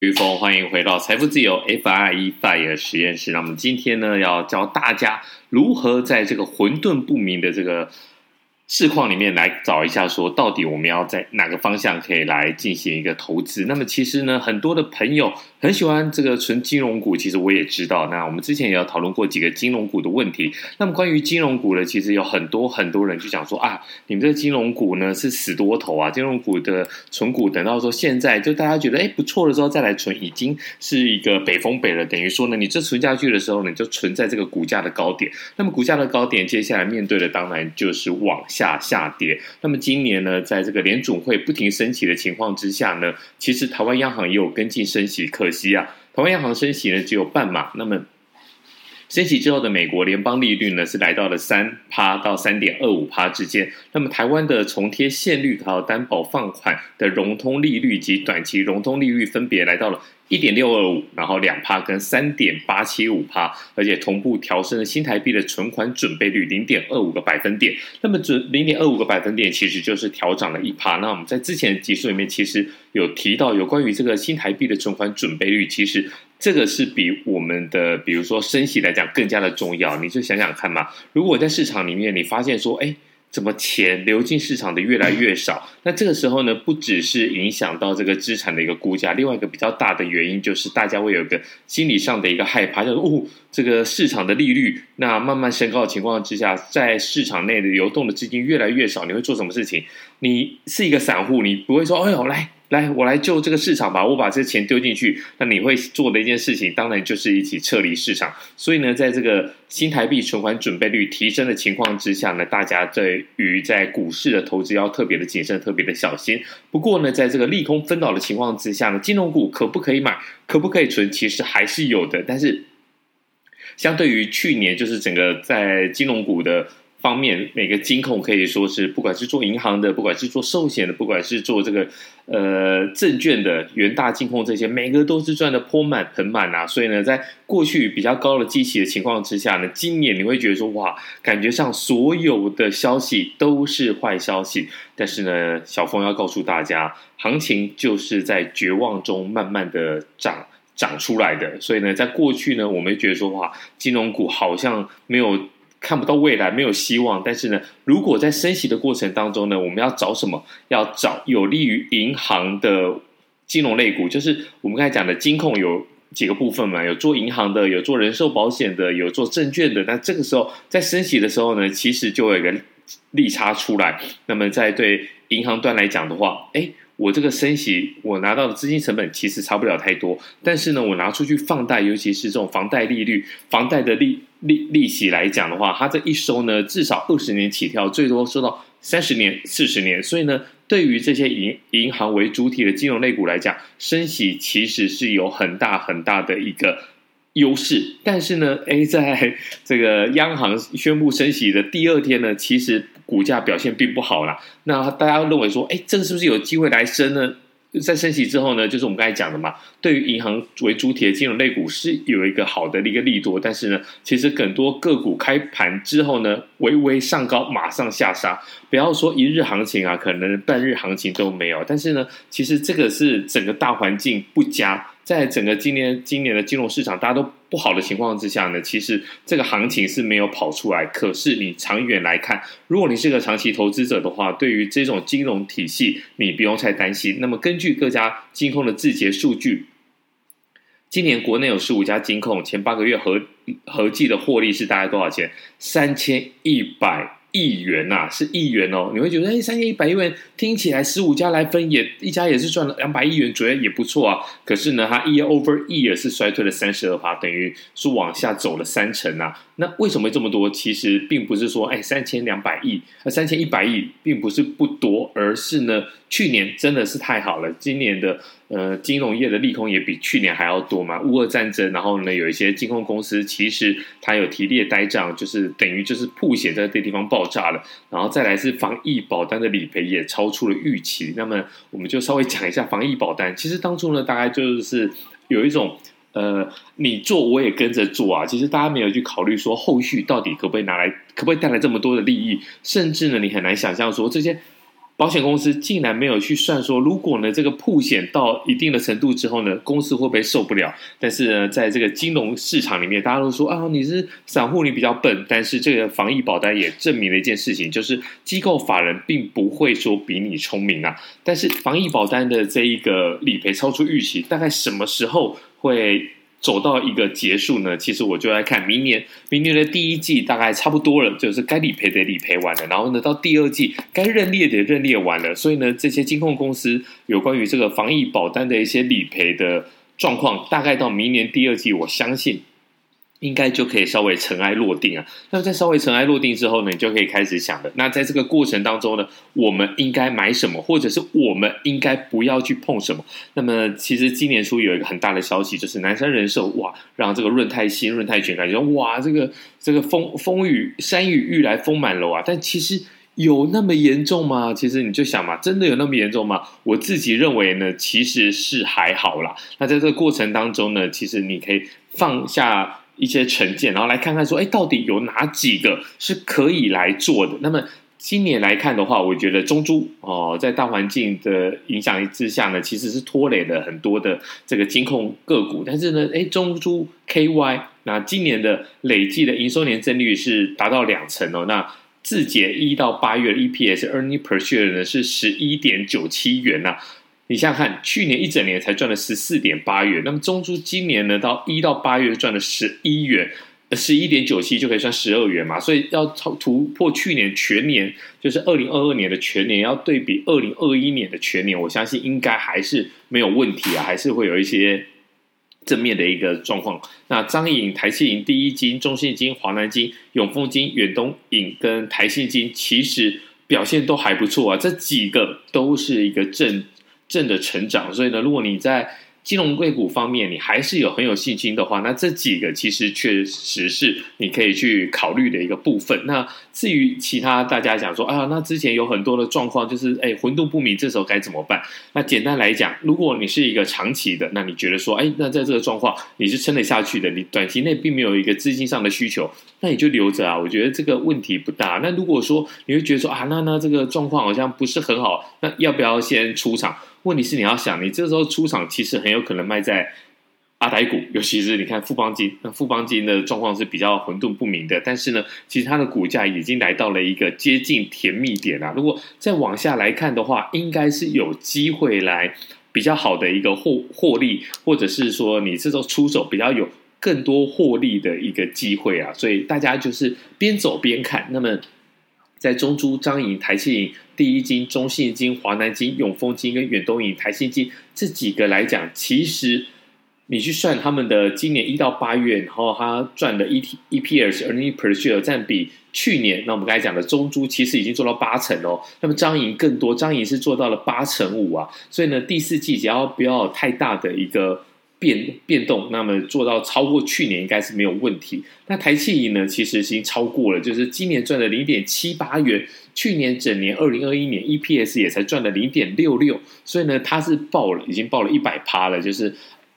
于峰，欢迎回到财富自由 FIE FIRE 实验室。那么今天呢，要教大家如何在这个混沌不明的这个。市况里面来找一下，说到底我们要在哪个方向可以来进行一个投资？那么其实呢，很多的朋友很喜欢这个纯金融股，其实我也知道。那我们之前也有讨论过几个金融股的问题。那么关于金融股呢，其实有很多很多人就讲说啊，你们这个金融股呢是死多头啊，金融股的存股等到说现在就大家觉得哎不错的时候再来存，已经是一个北风北了。等于说呢，你这存下去的时候呢，你就存在这个股价的高点。那么股价的高点，接下来面对的当然就是往。下下跌。那么今年呢，在这个联总会不停升息的情况之下呢，其实台湾央行也有跟进升息。可惜啊，台湾央行升息呢只有半码。那么升息之后的美国联邦利率呢是来到了三趴到三点二五趴之间。那么台湾的重贴现率还有担保放款的融通利率及短期融通利率分别来到了。一点六二五，然后两趴跟三点八七五趴，而且同步调升了新台币的存款准备率零点二五个百分点。那么准零点二五个百分点，其实就是调涨了一趴。那我们在之前的集数里面，其实有提到有关于这个新台币的存款准备率，其实这个是比我们的比如说升息来讲更加的重要。你就想想看嘛，如果在市场里面你发现说，哎。怎么钱流进市场的越来越少？那这个时候呢，不只是影响到这个资产的一个估价，另外一个比较大的原因就是大家会有一个心理上的一个害怕，就是哦，这个市场的利率那慢慢升高的情况之下，在市场内的流动的资金越来越少，你会做什么事情？你是一个散户，你不会说，哎呦，来。来，我来救这个市场吧！我把这钱丢进去，那你会做的一件事情，当然就是一起撤离市场。所以呢，在这个新台币存款准备率提升的情况之下呢，大家对于在股市的投资要特别的谨慎，特别的小心。不过呢，在这个利空分导的情况之下呢，金融股可不可以买，可不可以存，其实还是有的。但是，相对于去年，就是整个在金融股的。方面，每个金控可以说是，不管是做银行的，不管是做寿险的，不管是做这个呃证券的，元大金控这些，每个都是赚得盆满盆满啊！所以呢，在过去比较高的基期的情况之下呢，今年你会觉得说，哇，感觉上所有的消息都是坏消息。但是呢，小峰要告诉大家，行情就是在绝望中慢慢的涨涨出来的。所以呢，在过去呢，我们觉得说，哇，金融股好像没有。看不到未来，没有希望。但是呢，如果在升息的过程当中呢，我们要找什么？要找有利于银行的金融类股。就是我们刚才讲的金控有几个部分嘛，有做银行的，有做人寿保险的，有做证券的。那这个时候在升息的时候呢，其实就有一个利差出来。那么在对银行端来讲的话，哎。我这个升息，我拿到的资金成本其实差不了太多，但是呢，我拿出去放贷，尤其是这种房贷利率、房贷的利利利息来讲的话，它这一收呢，至少二十年起跳，最多收到三十年、四十年。所以呢，对于这些银银行为主体的金融类股来讲，升息其实是有很大很大的一个优势。但是呢，诶，在 这个央行宣布升息的第二天呢，其实。股价表现并不好啦，那大家认为说，哎，这个是不是有机会来升呢？在升息之后呢，就是我们刚才讲的嘛，对于银行为主体的金融类股是有一个好的一个利多，但是呢，其实很多个股开盘之后呢，微微上高，马上下杀，不要说一日行情啊，可能半日行情都没有。但是呢，其实这个是整个大环境不佳。在整个今年今年的金融市场大家都不好的情况之下呢，其实这个行情是没有跑出来。可是你长远来看，如果你是个长期投资者的话，对于这种金融体系，你不用太担心。那么根据各家金控的自结数据，今年国内有十五家金控，前八个月合合计的获利是大概多少钱？三千一百。亿元呐、啊，是亿元哦。你会觉得，哎，三千一百亿元听起来十五家来分也，一家也是赚了两百亿元左右，也不错啊。可是呢，它 year over year 是衰退了三十二趴，等于是往下走了三成啊。那为什么这么多？其实并不是说，哎，三千两百亿，呃，三千一百亿，并不是不多，而是呢，去年真的是太好了，今年的。呃，金融业的利空也比去年还要多嘛。乌俄战争，然后呢，有一些金控公司其实它有提列呆账，就是等于就是曝险在这地方爆炸了。然后再来是防疫保单的理赔也超出了预期。那么我们就稍微讲一下防疫保单。其实当初呢，大概就是有一种呃，你做我也跟着做啊。其实大家没有去考虑说后续到底可不可以拿来，可不可以带来这么多的利益，甚至呢，你很难想象说这些。保险公司竟然没有去算说，如果呢这个曝险到一定的程度之后呢，公司会不会受不了？但是呢，在这个金融市场里面，大家都说啊，你是散户，你比较笨。但是这个防疫保单也证明了一件事情，就是机构法人并不会说比你聪明啊。但是防疫保单的这一个理赔超出预期，大概什么时候会？走到一个结束呢，其实我就来看明年，明年的第一季大概差不多了，就是该理赔的理赔完了，然后呢，到第二季该认列的认列完了，所以呢，这些金控公司有关于这个防疫保单的一些理赔的状况，大概到明年第二季，我相信。应该就可以稍微尘埃落定啊。那在稍微尘埃落定之后呢，你就可以开始想了。那在这个过程当中呢，我们应该买什么，或者是我们应该不要去碰什么？那么，其实今年初有一个很大的消息，就是南山人寿哇，让这个润泰新、润泰全感觉哇，这个这个风风雨山雨欲来风满楼啊。但其实有那么严重吗？其实你就想嘛，真的有那么严重吗？我自己认为呢，其实是还好啦。那在这个过程当中呢，其实你可以放下。一些成见，然后来看看说，哎，到底有哪几个是可以来做的？那么今年来看的话，我觉得中租哦，在大环境的影响之下呢，其实是拖累了很多的这个金控个股。但是呢，哎，中租 KY 那今年的累计的营收年增率是达到两成哦。那自结一到八月 EPS earning per share 呢是十一点九七元呐、你想想看，去年一整年才赚了十四点八元，那么中租今年呢，到一到八月赚了十一元，十一点九七就可以算十二元嘛，所以要超突破去年全年，就是二零二二年的全年，要对比二零二一年的全年，我相信应该还是没有问题啊，还是会有一些正面的一个状况。那彰银、台企银、第一金、中信金、华南金、永丰金、远东银跟台信金，其实表现都还不错啊，这几个都是一个正。正的成长，所以呢，如果你在金融类股方面你还是有很有信心的话，那这几个其实确实是你可以去考虑的一个部分。那至于其他大家讲说啊，那之前有很多的状况，就是哎混沌不明，这时候该怎么办？那简单来讲，如果你是一个长期的，那你觉得说，哎，那在这个状况你是撑得下去的，你短期内并没有一个资金上的需求，那你就留着啊。我觉得这个问题不大。那如果说你会觉得说啊，那那这个状况好像不是很好，那要不要先出场？问题是你要想，你这时候出场其实很有可能卖在阿台股，尤其是你看富邦金，那富邦金的状况是比较混沌不明的，但是呢，其实它的股价已经来到了一个接近甜蜜点了。如果再往下来看的话，应该是有机会来比较好的一个获获利，或者是说你这时候出手比较有更多获利的一个机会啊。所以大家就是边走边看。那么在中珠、彰银、台信银。第一金、中信金、华南金、永丰金跟远东银、台信金这几个来讲，其实你去算他们的今年一到八月，然后他赚的 E T E P S earning per share 占比去年，那我们刚才讲的中珠其实已经做到八成哦。那么彰银更多，彰银是做到了八成五啊。所以呢，第四季只要不要太大的一个变变动，那么做到超过去年应该是没有问题。那台企银呢，其实已经超过了，就是今年赚了零点七八元。去年整年二零二一年 EPS 也才赚了零点六六，所以呢，它是爆了，已经爆了一百趴了。就是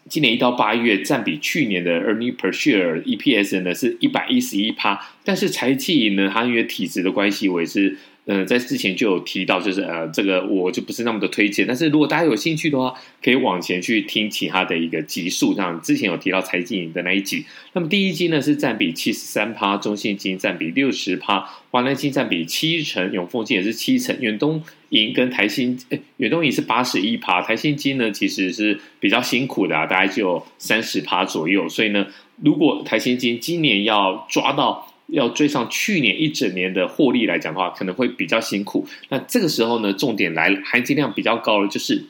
今年一到八月占比去年的 earning per share EPS 呢是一百一十一趴，但是台企银呢，它因为体质的关系，我也是。呃，在之前就有提到，就是呃，这个我就不是那么的推荐。但是如果大家有兴趣的话，可以往前去听其他的一个集数，像之前有提到财经银的那一集。那么第一金呢是占比七十三趴，中信金占比六十趴，华南金占比七成，永丰金也是七成，远东银跟台新，远东银是八十一趴，台新金呢其实是比较辛苦的啊，大概就有三十趴左右。所以呢，如果台新金今年要抓到。要追上去年一整年的获利来讲的话，可能会比较辛苦。那这个时候呢，重点来含金量比较高的就是，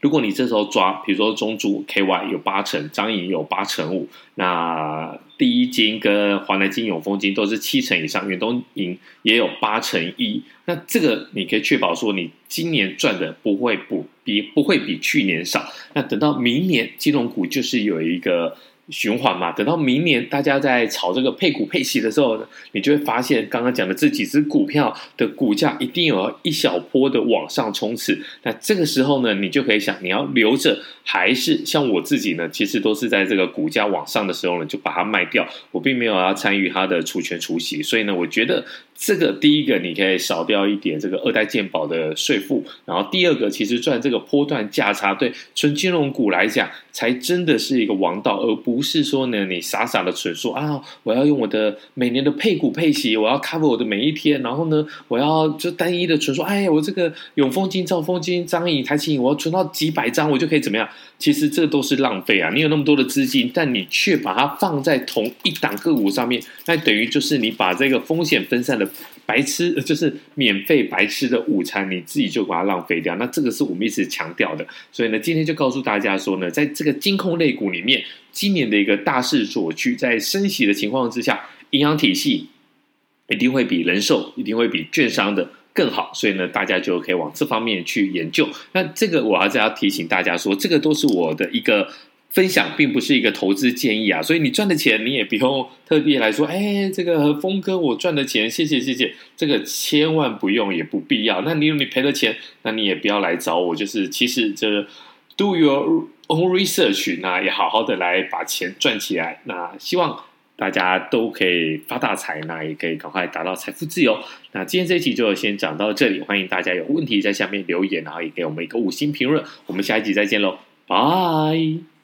如果你这时候抓，比如说中珠 KY 有八成，张银有八成五，那第一金跟华南金、永丰金都是七成以上，远东银也有八成一。那这个你可以确保说，你今年赚的不会不比不会比去年少。那等到明年，金融股就是有一个。循环嘛，等到明年大家在炒这个配股配息的时候，你就会发现刚刚讲的这几只股票的股价一定有一小波的往上冲刺。那这个时候呢，你就可以想，你要留着，还是像我自己呢？其实都是在这个股价往上的时候呢，就把它卖掉。我并没有要参与它的除权除息，所以呢，我觉得这个第一个你可以少掉一点这个二代健保的税负，然后第二个其实赚这个波段价差，对纯金融股来讲才真的是一个王道，而不是说呢你傻傻的存说啊，我要用我的每年的配股配息，我要 cover 我的每一天，然后呢我要就单一的存说，哎，我这个永丰金、兆丰金、彰银、台企，我要存到几百张，我就可以怎么样？其实这都是浪费啊！你有那么多的资金，但你却把它放在同一档个股上面，那等于就是你把这个风险分散的。白吃就是免费白吃的午餐，你自己就把它浪费掉。那这个是我们一直强调的，所以呢，今天就告诉大家说呢，在这个金控类股里面，今年的一个大势所趋，在升息的情况之下，银行体系一定会比人寿，一定会比券商的更好。所以呢，大家就可以往这方面去研究。那这个我还是要提醒大家说，这个都是我的一个。分享并不是一个投资建议啊，所以你赚的钱你也不用特地来说，哎，这个峰哥我赚的钱，谢谢谢谢，这个千万不用也不必要。那你有你赔的钱，那你也不要来找我。就是其实这 do your own research，那也好好的来把钱赚起来。那希望大家都可以发大财，那也可以赶快达到财富自由。那今天这一期就先讲到这里，欢迎大家有问题在下面留言，然后也给我们一个五星评论。我们下一集再见喽，拜。